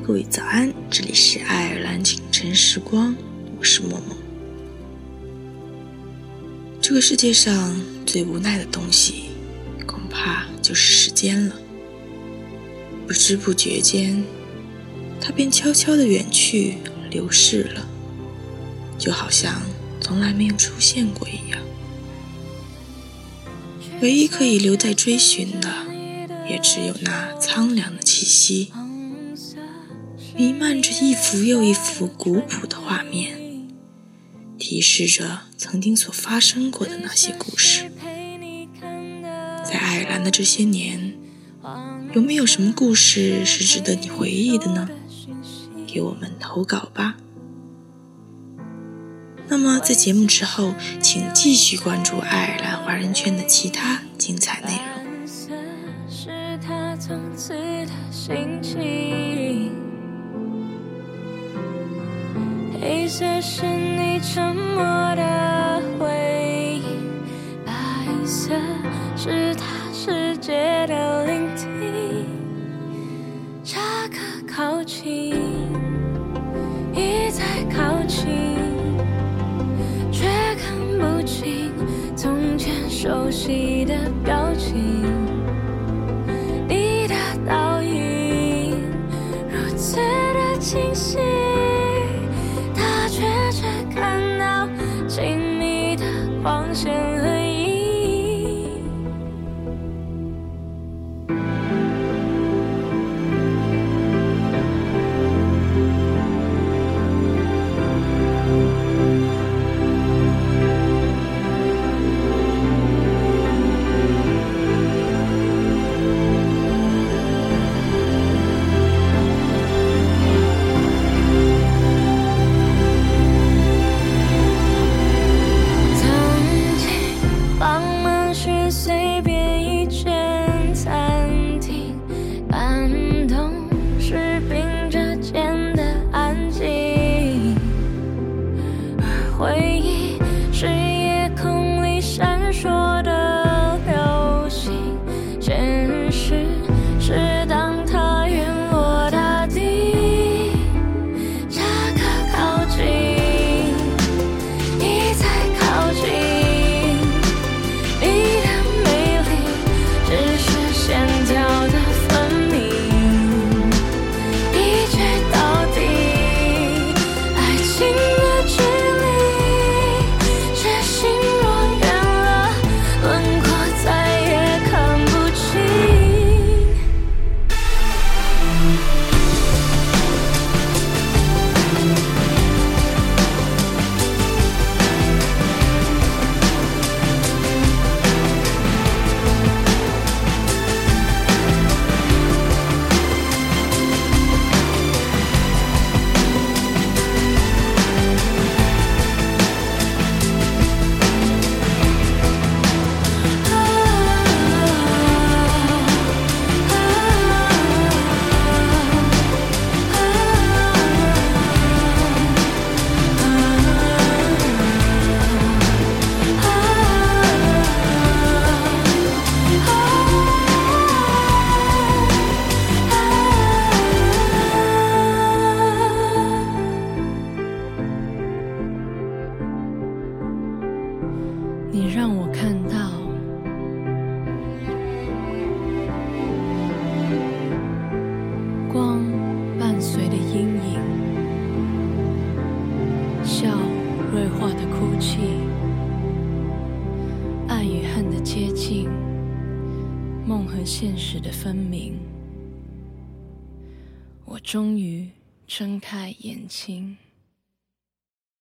各位早安，这里是爱尔兰清晨时光，我是默默。这个世界上最无奈的东西，恐怕就是时间了。不知不觉间，它便悄悄地远去，流逝了，就好像从来没有出现过一样。唯一可以留在追寻的，也只有那苍凉的气息。弥漫着一幅又一幅古朴的画面，提示着曾经所发生过的那些故事。在爱尔兰的这些年，有没有什么故事是值得你回忆的呢？给我们投稿吧。那么在节目之后，请继续关注爱尔兰华人圈的其他精彩内容。黑色是你沉默的回忆，白色是他世界的聆听。这个靠近，一再靠近，却看不清从前熟悉的表情。你的倒影如此的清晰。亲密的光线。笑锐化的哭泣爱与恨的接近梦和现实的分明。我终于睁开眼睛。